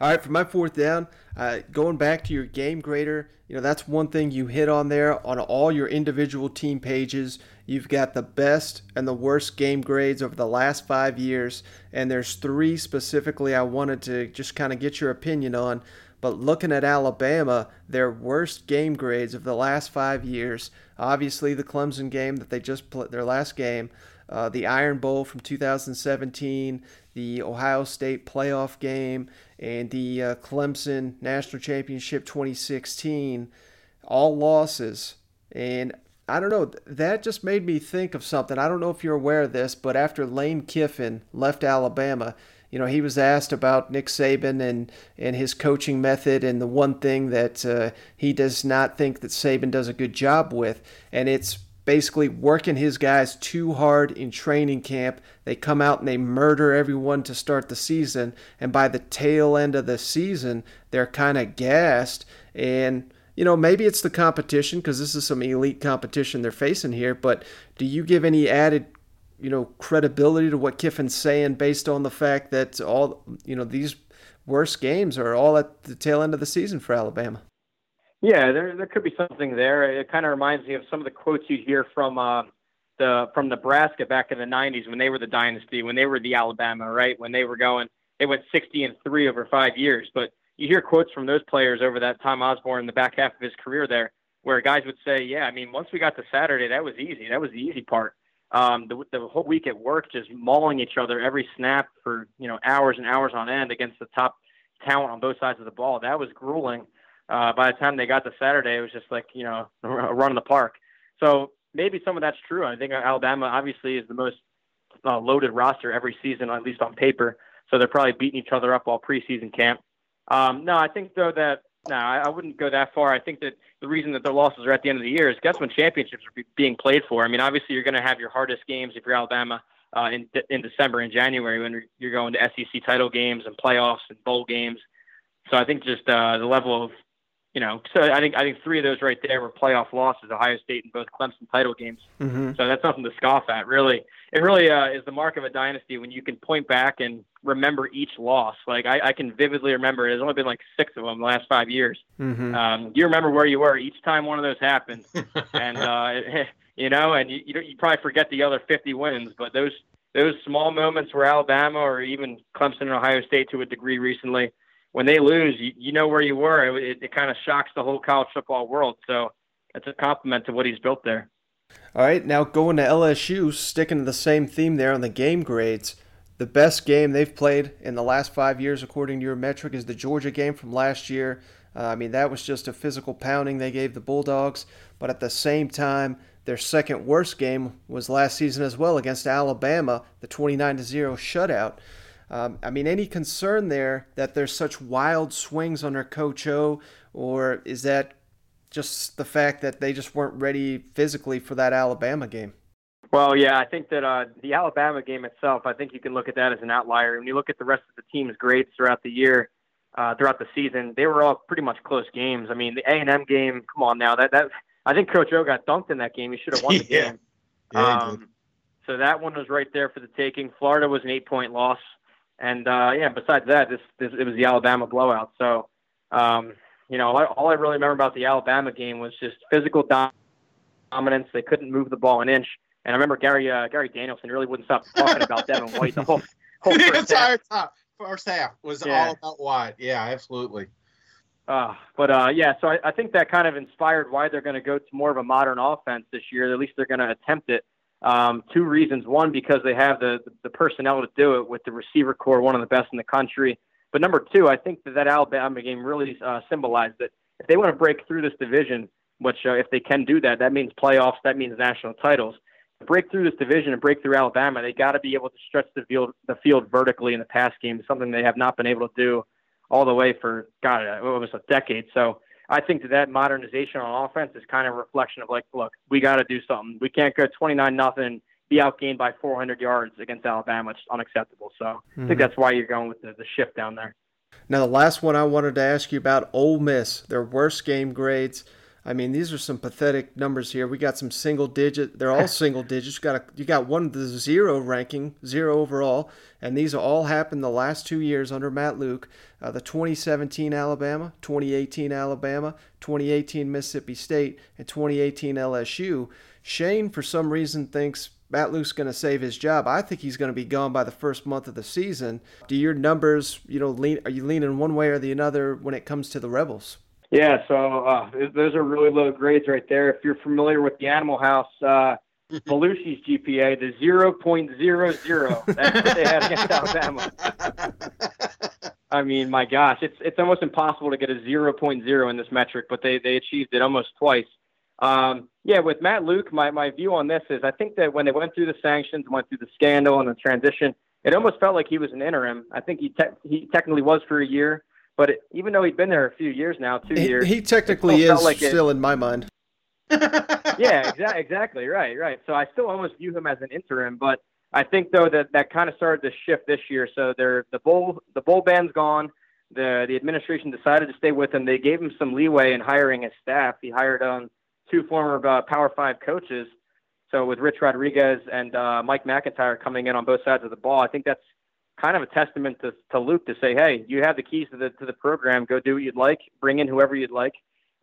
All right, for my fourth down, uh, going back to your game grader, you know that's one thing you hit on there on all your individual team pages. You've got the best and the worst game grades over the last five years, and there's three specifically I wanted to just kind of get your opinion on. But looking at Alabama, their worst game grades of the last five years, obviously the Clemson game that they just played, their last game, uh, the Iron Bowl from 2017, the Ohio State playoff game, and the uh, Clemson National Championship 2016, all losses. And I don't know, that just made me think of something. I don't know if you're aware of this, but after Lane Kiffin left Alabama, you know, he was asked about Nick Saban and, and his coaching method, and the one thing that uh, he does not think that Saban does a good job with, and it's basically working his guys too hard in training camp. They come out and they murder everyone to start the season, and by the tail end of the season, they're kind of gassed. And you know, maybe it's the competition because this is some elite competition they're facing here. But do you give any added, you know, credibility to what Kiffin's saying based on the fact that all you know these worst games are all at the tail end of the season for Alabama? Yeah, there there could be something there. It kind of reminds me of some of the quotes you hear from uh, the from Nebraska back in the '90s when they were the dynasty, when they were the Alabama, right? When they were going, they went 60 and three over five years. But you hear quotes from those players over that Tom Osborne in the back half of his career there, where guys would say, "Yeah, I mean, once we got to Saturday, that was easy. That was the easy part. Um, the, the whole week at work, just mauling each other every snap for you know hours and hours on end against the top talent on both sides of the ball. That was grueling." uh, by the time they got to Saturday, it was just like you know a run in the park. So maybe some of that's true. I think Alabama obviously is the most uh, loaded roster every season, at least on paper. So they're probably beating each other up all preseason camp. Um, no, I think though that no, I, I wouldn't go that far. I think that the reason that their losses are at the end of the year is guess when championships are be, being played for. I mean, obviously you're going to have your hardest games if you're Alabama uh, in in December and January when you're going to SEC title games and playoffs and bowl games. So I think just uh, the level of you know, so I think I think three of those right there were playoff losses. Ohio State in both Clemson title games. Mm-hmm. So that's nothing to scoff at. Really, it really uh, is the mark of a dynasty when you can point back and remember each loss. Like I, I can vividly remember. There's only been like six of them in the last five years. Mm-hmm. Um, you remember where you were each time one of those happened, and uh, you know, and you you, you probably forget the other 50 wins, but those those small moments where Alabama or even Clemson and Ohio State to a degree recently when they lose, you, you know where you were. It, it, it kind of shocks the whole college football world. So it's a compliment to what he's built there. All right, now going to LSU, sticking to the same theme there on the game grades. The best game they've played in the last five years, according to your metric, is the Georgia game from last year. Uh, I mean, that was just a physical pounding they gave the Bulldogs. But at the same time, their second worst game was last season as well against Alabama, the 29 0 shutout. Um, I mean, any concern there that there's such wild swings under Coach O, or is that just the fact that they just weren't ready physically for that Alabama game? Well, yeah, I think that uh, the Alabama game itself, I think you can look at that as an outlier. When you look at the rest of the team's grades throughout the year, uh, throughout the season, they were all pretty much close games. I mean, the A and M game, come on now, that that I think Coach O got dunked in that game. He should have won the yeah. game. Yeah, um, so that one was right there for the taking. Florida was an eight-point loss. And uh, yeah, besides that, this, this it was the Alabama blowout. So, um, you know, all I, really remember about the Alabama game was just physical dominance. They couldn't move the ball an inch. And I remember Gary uh, Gary Danielson really wouldn't stop talking about Devin White the whole whole the first half. entire time, first half was Yeah. all about White. Yeah, absolutely. Uh, but uh, yeah, so I, I think that kind of inspired why they're going to go to more of a modern offense this year. At least they're going to attempt it. Um, two reasons: one, because they have the the personnel to do it with the receiver core, one of the best in the country. But number two, I think that that Alabama game really uh, symbolized that if they want to break through this division, which uh, if they can do that, that means playoffs, that means national titles. To break through this division and break through Alabama, they got to be able to stretch the field the field vertically in the pass game, something they have not been able to do all the way for God, almost a decade. So I think that that modernization on offense is kind of a reflection of like, look, we got to do something. We can't go 29 nothing, be outgained by 400 yards against Alabama. It's unacceptable. So mm-hmm. I think that's why you're going with the, the shift down there. Now, the last one I wanted to ask you about Ole Miss, their worst game grades. I mean, these are some pathetic numbers here. We got some single digit. They're all single digits. You got a, you got one of the zero ranking, zero overall, and these all happened the last two years under Matt Luke. Uh, the 2017 Alabama, 2018 Alabama, 2018 Mississippi State, and 2018 LSU. Shane, for some reason, thinks Matt Luke's going to save his job. I think he's going to be gone by the first month of the season. Do your numbers, you know, lean? Are you leaning one way or the other when it comes to the Rebels? Yeah, so uh, those are really low grades right there. If you're familiar with the Animal House, uh, Belushi's GPA, the 0.00. That's what they had against Alabama. I mean, my gosh, it's it's almost impossible to get a 0.0 in this metric, but they, they achieved it almost twice. Um, yeah, with Matt Luke, my, my view on this is I think that when they went through the sanctions, went through the scandal and the transition, it almost felt like he was an interim. I think he te- he technically was for a year, but it, even though he'd been there a few years now, two he, years, he technically is like still it, in my mind. yeah, exa- exactly, right, right. So I still almost view him as an interim, but I think though that that kind of started to shift this year. So they're the bowl the bowl ban's gone. The the administration decided to stay with him. They gave him some leeway in hiring his staff. He hired um, two former uh, Power Five coaches. So with Rich Rodriguez and uh, Mike MacIntyre coming in on both sides of the ball, I think that's kind of a testament to, to Luke to say, hey, you have the keys to the to the program. Go do what you'd like. Bring in whoever you'd like.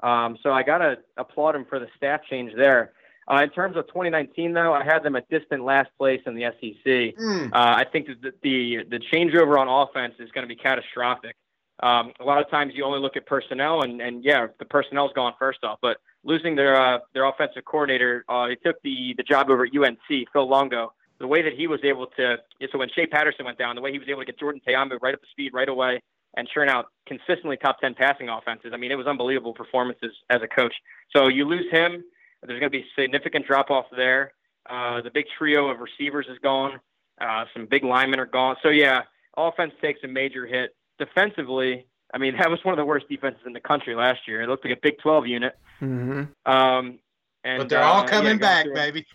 Um, so I gotta applaud him for the staff change there. Uh, in terms of 2019, though, I had them a distant last place in the SEC. Mm. Uh, I think that the, the the changeover on offense is going to be catastrophic. Um, a lot of times you only look at personnel, and, and yeah, the personnel's gone first off. But losing their uh, their offensive coordinator, uh, he took the the job over at UNC, Phil Longo the way that he was able to, so when Shea Patterson went down, the way he was able to get Jordan Ta'amu right up to speed right away and churn out consistently top 10 passing offenses. I mean, it was unbelievable performances as a coach. So you lose him, there's going to be significant drop off there. Uh, the big trio of receivers is gone. Uh, some big linemen are gone. So yeah, offense takes a major hit. Defensively, I mean, that was one of the worst defenses in the country last year. It looked like a Big 12 unit. Mm-hmm. Um, and, but they're all uh, coming yeah, back, baby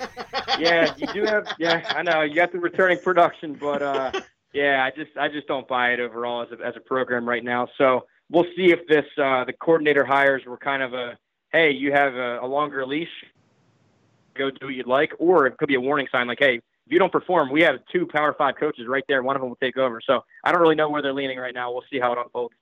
yeah, you do have. Yeah, I know you got the returning production, but uh, yeah, I just I just don't buy it overall as a as a program right now. So we'll see if this uh, the coordinator hires were kind of a hey, you have a, a longer leash, go do what you'd like, or it could be a warning sign like hey. If you don't perform, we have two Power Five coaches right there. One of them will take over. So I don't really know where they're leaning right now. We'll see how it unfolds.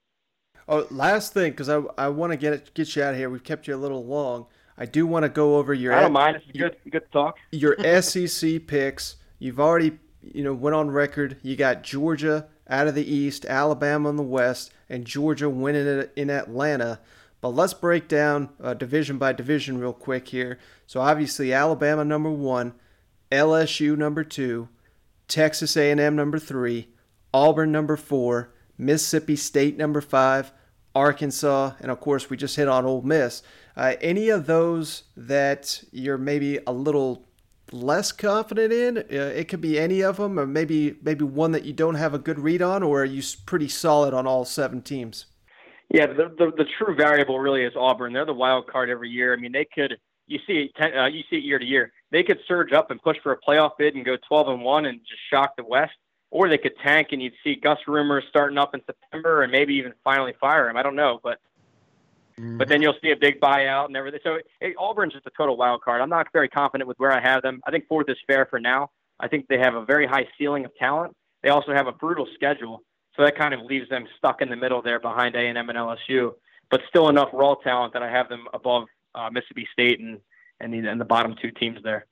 Oh, last thing, because I, I want to get it, get you out of here. We've kept you a little long. I do want to go over your. I don't mind. It's good. Good talk. Your SEC picks. You've already, you know, went on record. You got Georgia out of the East, Alabama in the West, and Georgia winning it in Atlanta. But let's break down uh, division by division real quick here. So obviously Alabama number one, LSU number two, Texas A&M number three, Auburn number four, Mississippi State number five, Arkansas, and of course we just hit on Ole Miss. Uh, any of those that you're maybe a little less confident in? Uh, it could be any of them, or maybe maybe one that you don't have a good read on, or are you pretty solid on all seven teams? Yeah, the, the, the true variable really is Auburn. They're the wild card every year. I mean, they could you see it, uh, you see it year to year. They could surge up and push for a playoff bid and go 12 and one and just shock the West, or they could tank and you'd see Gus rumors starting up in September and maybe even finally fire him. I don't know, but Mm-hmm. But then you'll see a big buyout and everything. So it, Auburn's just a total wild card. I'm not very confident with where I have them. I think fourth is fair for now. I think they have a very high ceiling of talent. They also have a brutal schedule, so that kind of leaves them stuck in the middle there behind A&M and LSU. But still enough raw talent that I have them above uh, Mississippi State and and the, and the bottom two teams there.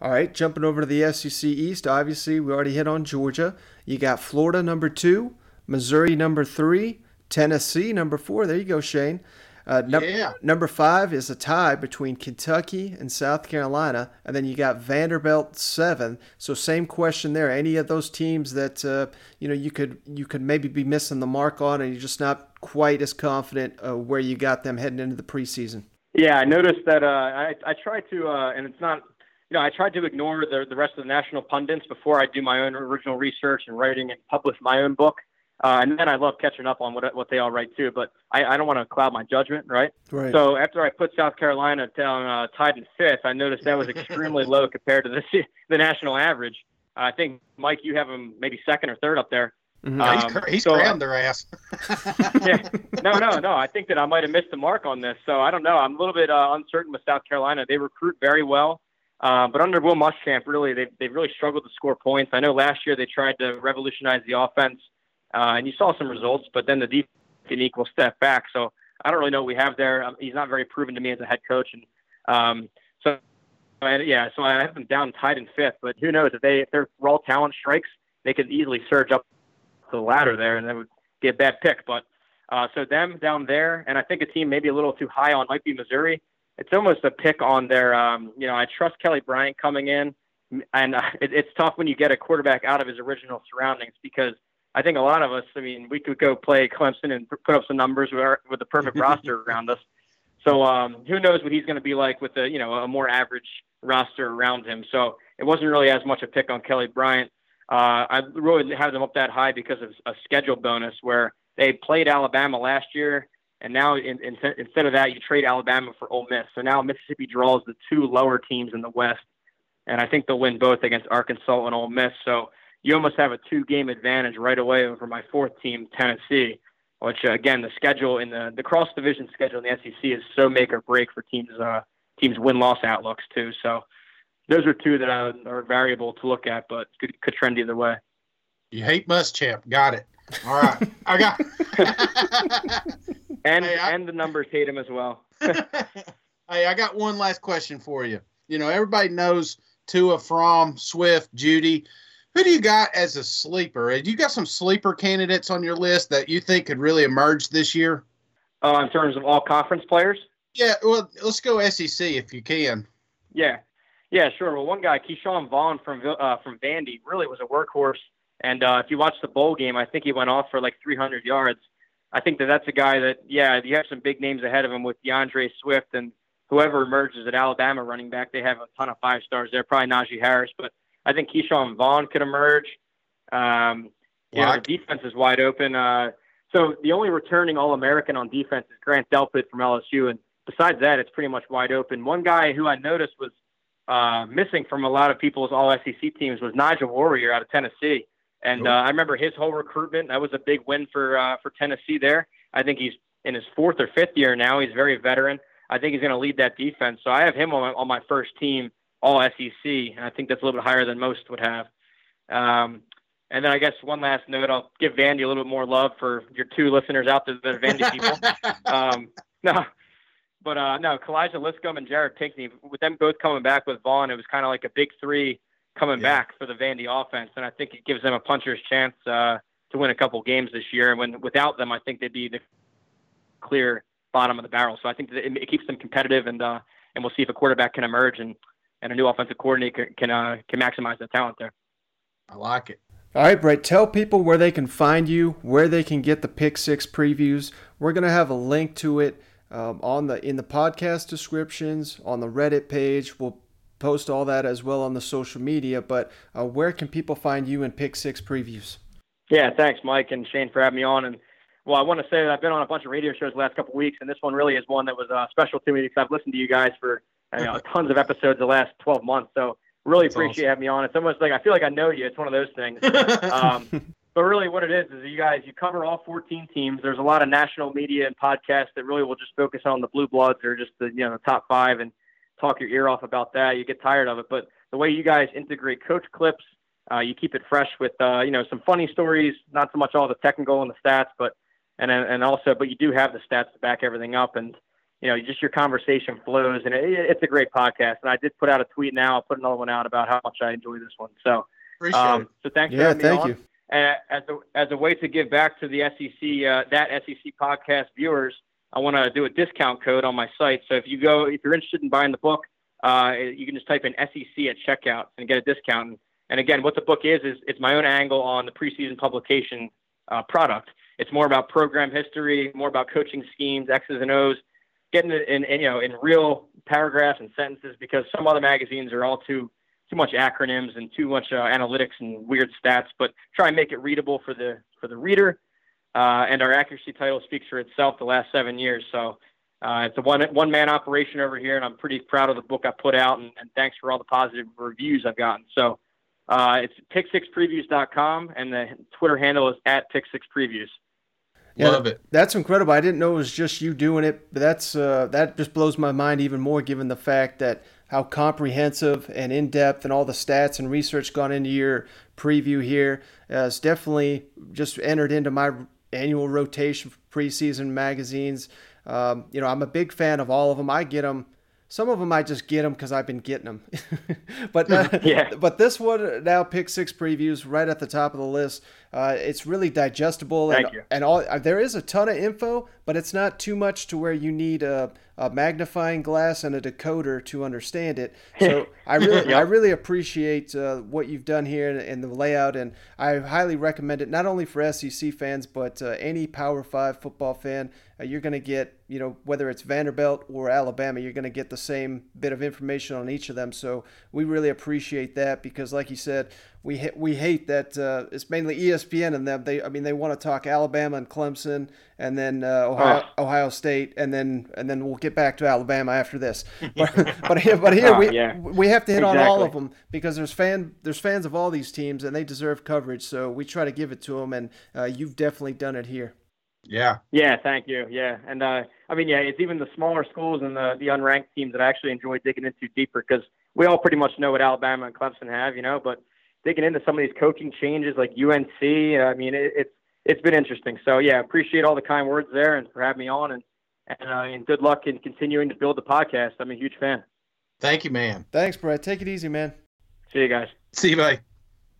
All right, jumping over to the SEC East. Obviously, we already hit on Georgia. You got Florida number two, Missouri number three, Tennessee number four. There you go, Shane. Uh, num- Yeah. Number five is a tie between Kentucky and South Carolina, and then you got Vanderbilt seven. So same question there. Any of those teams that uh, you know you could you could maybe be missing the mark on, and you're just not quite as confident uh, where you got them heading into the preseason. Yeah, I noticed that. Uh, I I try to, uh, and it's not. You know, I tried to ignore the the rest of the national pundits before I do my own original research and writing and publish my own book. Uh, and then I love catching up on what what they all write too. But I, I don't want to cloud my judgment, right? Right. So after I put South Carolina down uh, tied in fifth, I noticed that was extremely low compared to the the national average. I think Mike, you have them maybe second or third up there. He's Um, cr- he's so- crammed their ass. yeah. No, no, no. I think that I might have missed the mark on this. So I don't know. I'm a little bit uh, uncertain with South Carolina. They recruit very well, uh, but under Will Muschamp, really, they they've really struggled to score points. I know last year they tried to revolutionize the offense, uh, and you saw some results, but then the defense took an equal step back. So I don't really know what we have there. Um, he's not very proven to me as a head coach, and um, so. And yeah, so I have them down tied in fifth, but who knows if they if their raw talent strikes, they could easily surge up the ladder there, and that would be a bad pick. But uh, so them down there, and I think a team maybe a little too high on might be Missouri. It's almost a pick on their. Um, you know, I trust Kelly Bryant coming in, and uh, it, it's tough when you get a quarterback out of his original surroundings because I think a lot of us. I mean, we could go play Clemson and put up some numbers with, our, with the perfect roster around us. So um, who knows what he's going to be like with a you know a more average roster around him. So it wasn't really as much a pick on Kelly Bryant. Uh, I really have them up that high because of a schedule bonus where they played Alabama last year, and now in, in, instead of that, you trade Alabama for Ole Miss. So now Mississippi draws the two lower teams in the West, and I think they'll win both against Arkansas and Ole Miss. So you almost have a two-game advantage right away over my fourth team, Tennessee. Which uh, again, the schedule in the the cross division schedule in the SEC is so make or break for teams uh, teams win loss outlooks too. So those are two that are, are variable to look at, but could, could trend either way. You hate Muschamp. Got it. All right. I got. And and the numbers hate him as well. Hey, I got one last question for you. You know, everybody knows Tua from Swift, Jeudy. Who do you got as a sleeper? Have you got some sleeper candidates on your list that you think could really emerge this year? Uh, in terms of all conference players. Yeah, well, let's go SEC if you can. Yeah, yeah, sure. Well, one guy, Ke'Shawn Vaughn from uh, from Vandy, really was a workhorse. And uh, if you watch the bowl game, I think he went off for like 300 yards. I think that that's a guy that, yeah, you have some big names ahead of him with D'Andre Swift and whoever emerges at Alabama running back. They have a ton of five stars there, probably Najee Harris, but I think Ke'Shawn Vaughn could emerge. Um, you know, the defense is wide open. Uh, so the only returning All American on defense is Grant Delpit from LSU, and besides that, it's pretty much wide open. One guy who I noticed was uh, missing from a lot of people's All SEC teams was Nigel Warrior out of Tennessee, and uh, I remember his whole recruitment. That was a big win for uh, for Tennessee. There, I think he's in his fourth or fifth year now. He's very veteran. I think he's going to lead that defense. So I have him on my, on my first team, All SEC, and I think that's a little bit higher than most would have. Um, and then I guess one last note, I'll give Vandy a little bit more love for your two listeners out there that are Vandy people. um, no, but uh, no, Kalija Lipscomb and Jared Pinkney, with them both coming back with Vaughn, it was kind of like a big three coming back for the Vandy offense, and I think it gives them a puncher's chance uh, to win a couple games this year. And when without them, I think they'd be the clear bottom of the barrel. So I think that it, it keeps them competitive, and uh, and we'll see if a quarterback can emerge and and a new offensive coordinator can can, uh, can maximize the talent there. I like it. All right, Brett, tell people where they can find you, where they can get the Pick Six previews. We're going to have a link to it um, on the in the podcast descriptions, on the Reddit page. We'll post all that as well on the social media. But uh, where can people find you and Pick Six previews? Yeah, thanks, Mike and Shane, for having me on. And well, I want to say that I've been on a bunch of radio shows the last couple of weeks, and this one really is one that was uh, special to me because I've listened to you guys for you know, tons of episodes the last 12 months. So really That's appreciate awesome. having me on. It's almost like I feel like I know you. It's one of those things. um, but really, what it is is you guys you cover all 14 teams. There's a lot of national media and podcasts that really will just focus on the blue bloods or just the you know the top five and talk your ear off about that. You get tired of it. But the way you guys integrate coach clips, uh, you keep it fresh with uh, you know some funny stories, not so much all the technical and the stats, but and and also but you do have the stats to back everything up and you know, just your conversation flows, and it, it's a great podcast. And I did put out a tweet now. I'll put another one out about how much I enjoy this one. So, um, so thanks for Yeah, having me thank on. you. And as a as a way to give back to the SEC, uh, that SEC podcast viewers, I want to do a discount code on my site. So if you go, if you're interested in buying the book, uh, you can just type in SEC at checkout and get a discount. And again, what the book is is it's my own angle on the preseason publication uh, product. It's more about program history, more about coaching schemes, X's and O's, getting it in, in you know in real paragraphs and sentences because some other magazines are all too too much acronyms and too much uh, analytics and weird stats. But try and make it readable for the for the reader. Uh, and our accuracy title speaks for itself the last seven years. So uh, it's a one one man operation over here, and I'm pretty proud of the book I put out. And, and thanks for all the positive reviews I've gotten. So uh, it's pick6previews.com, and the Twitter handle is at pick6previews. Yeah, Love it. That's incredible. I didn't know it was just you doing it, but that's uh, that just blows my mind even more, given the fact that how comprehensive and in depth and all the stats and research gone into your preview here. Uh, it's definitely just entered into my annual rotation for preseason magazines. Um, you know, I'm a big fan of all of them. I get them. Some of them I just get them because I've been getting them. but uh, Yeah. but this one now pick six previews right at the top of the list. Uh, it's really digestible and you. and all uh, there is a ton of info, but it's not too much to where you need a, a magnifying glass and a decoder to understand it. So I really Yep. I really appreciate uh, what you've done here and, and the layout, and I highly recommend it not only for SEC fans but uh, any Power Five football fan. Uh, you're going to get you know whether it's Vanderbilt or Alabama, you're going to get the same bit of information on each of them. So we really appreciate that because, like you said, we ha- we hate that uh, it's mainly ESPN and them. They I mean they want to talk Alabama and Clemson and then uh, Ohio, Ohio State and then and then we'll get back to Alabama after this. But but here, but here Oh, we yeah. we have to hit on all of them because there's fan there's fans of all these teams and they deserve coverage. So we try to give it to them and uh, you've definitely done it here. Yeah. Yeah, thank you. Yeah, and uh, I mean, yeah, it's even the smaller schools and the the unranked teams that I actually enjoy digging into deeper because we all pretty much know what Alabama and Clemson have, you know. But digging into some of these coaching changes like UNC, I mean, it, it's it's been interesting. So yeah, appreciate all the kind words there and for having me on, and and, uh, and good luck in continuing to build the podcast. I'm a huge fan. Thank you, man. Thanks, Brett. Take it easy, man. See you guys. See you, bye.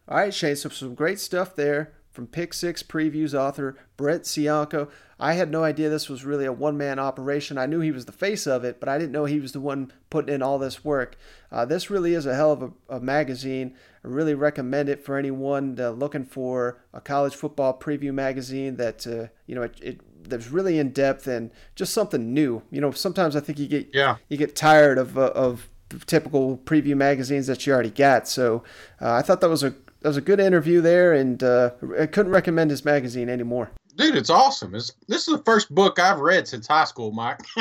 All right, Shane. So some great stuff there from Pick Six Previews author Brett Ciancia. I had no idea this was really a one man operation. I knew he was the face of it, but I didn't know he was the one putting in all this work. Uh, this really is a hell of a, a magazine. I really recommend it for anyone uh, looking for a college football preview magazine that uh, you know it, it that's really in depth and just something new. You know, sometimes I think you get Yeah. you get tired of uh, of typical preview magazines that you already got. So uh, I thought that was a that was a good interview there, and uh, I couldn't recommend his magazine anymore. Dude, it's awesome. It's, this is the first book I've read since high school, Mike.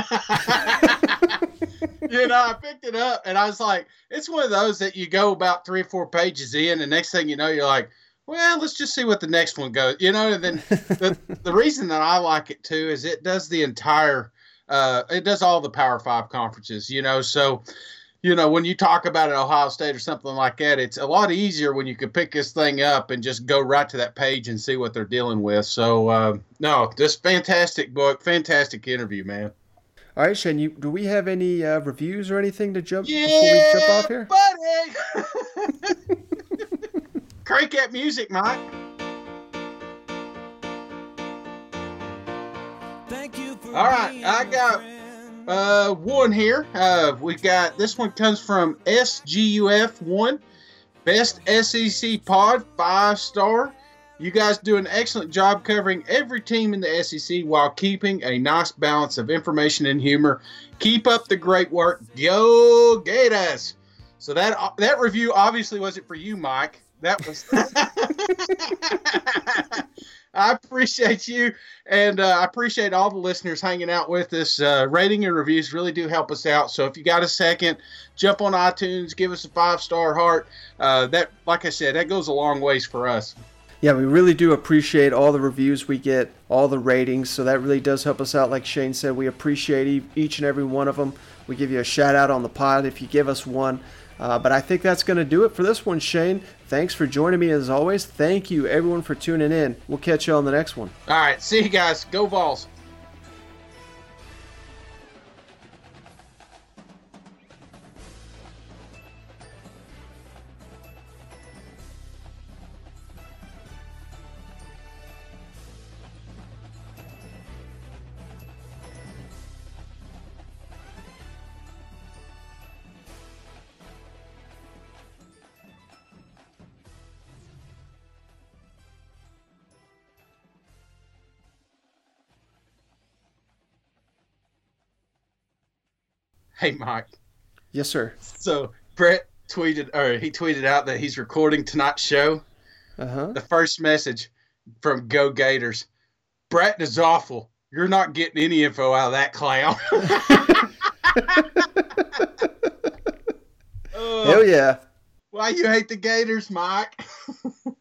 you know, I picked it up and I was like, it's one of those that you go about three or four pages in, and next thing you know, you're like, well, let's just see what the next one goes. You know, and then the, the reason that I like it too is it does the entire, uh, it does all the Power Five conferences, you know, so. You know, when you talk about an Ohio State or something like that, it's a lot easier when you can pick this thing up and just go right to that page and see what they're dealing with. So, uh, no, this fantastic book, fantastic interview, man. All right, Shane, you, do we have any uh, reviews or anything to jump before we jump off here? buddy. Crank that music, Mike. Thank you for All right, I got uh, one here. Uh, we got this one comes from SGUF one, best SEC pod, five star. You guys do an excellent job covering every team in the SEC while keeping a nice balance of information and humor. Keep up the great work. Go Gators! So that that review obviously wasn't for you, Mike. That was. I appreciate you, and uh, I appreciate all the listeners hanging out with us. Uh, rating and reviews really do help us out. So if you got a second, jump on iTunes, give us a five star heart. Uh, that, like I said, that goes a long ways for us. Yeah, we really do appreciate all the reviews we get, all the ratings. So that really does help us out. Like Shane said, we appreciate each and every one of them. We give you a shout out on the pod if you give us one. Uh, but I think that's going to do it for this one, Shane. Thanks for joining me as always. Thank you, everyone, for tuning in. We'll catch you on the next one. All right, see you guys. Go Vols. Hey, Mike. Yes, sir. So Brett tweeted, or he tweeted out that he's recording tonight's show. Uh huh. The first message from Go Gators: Brett is awful. You're not getting any info out of that clown. Hell yeah. Why you hate the Gators, Mike?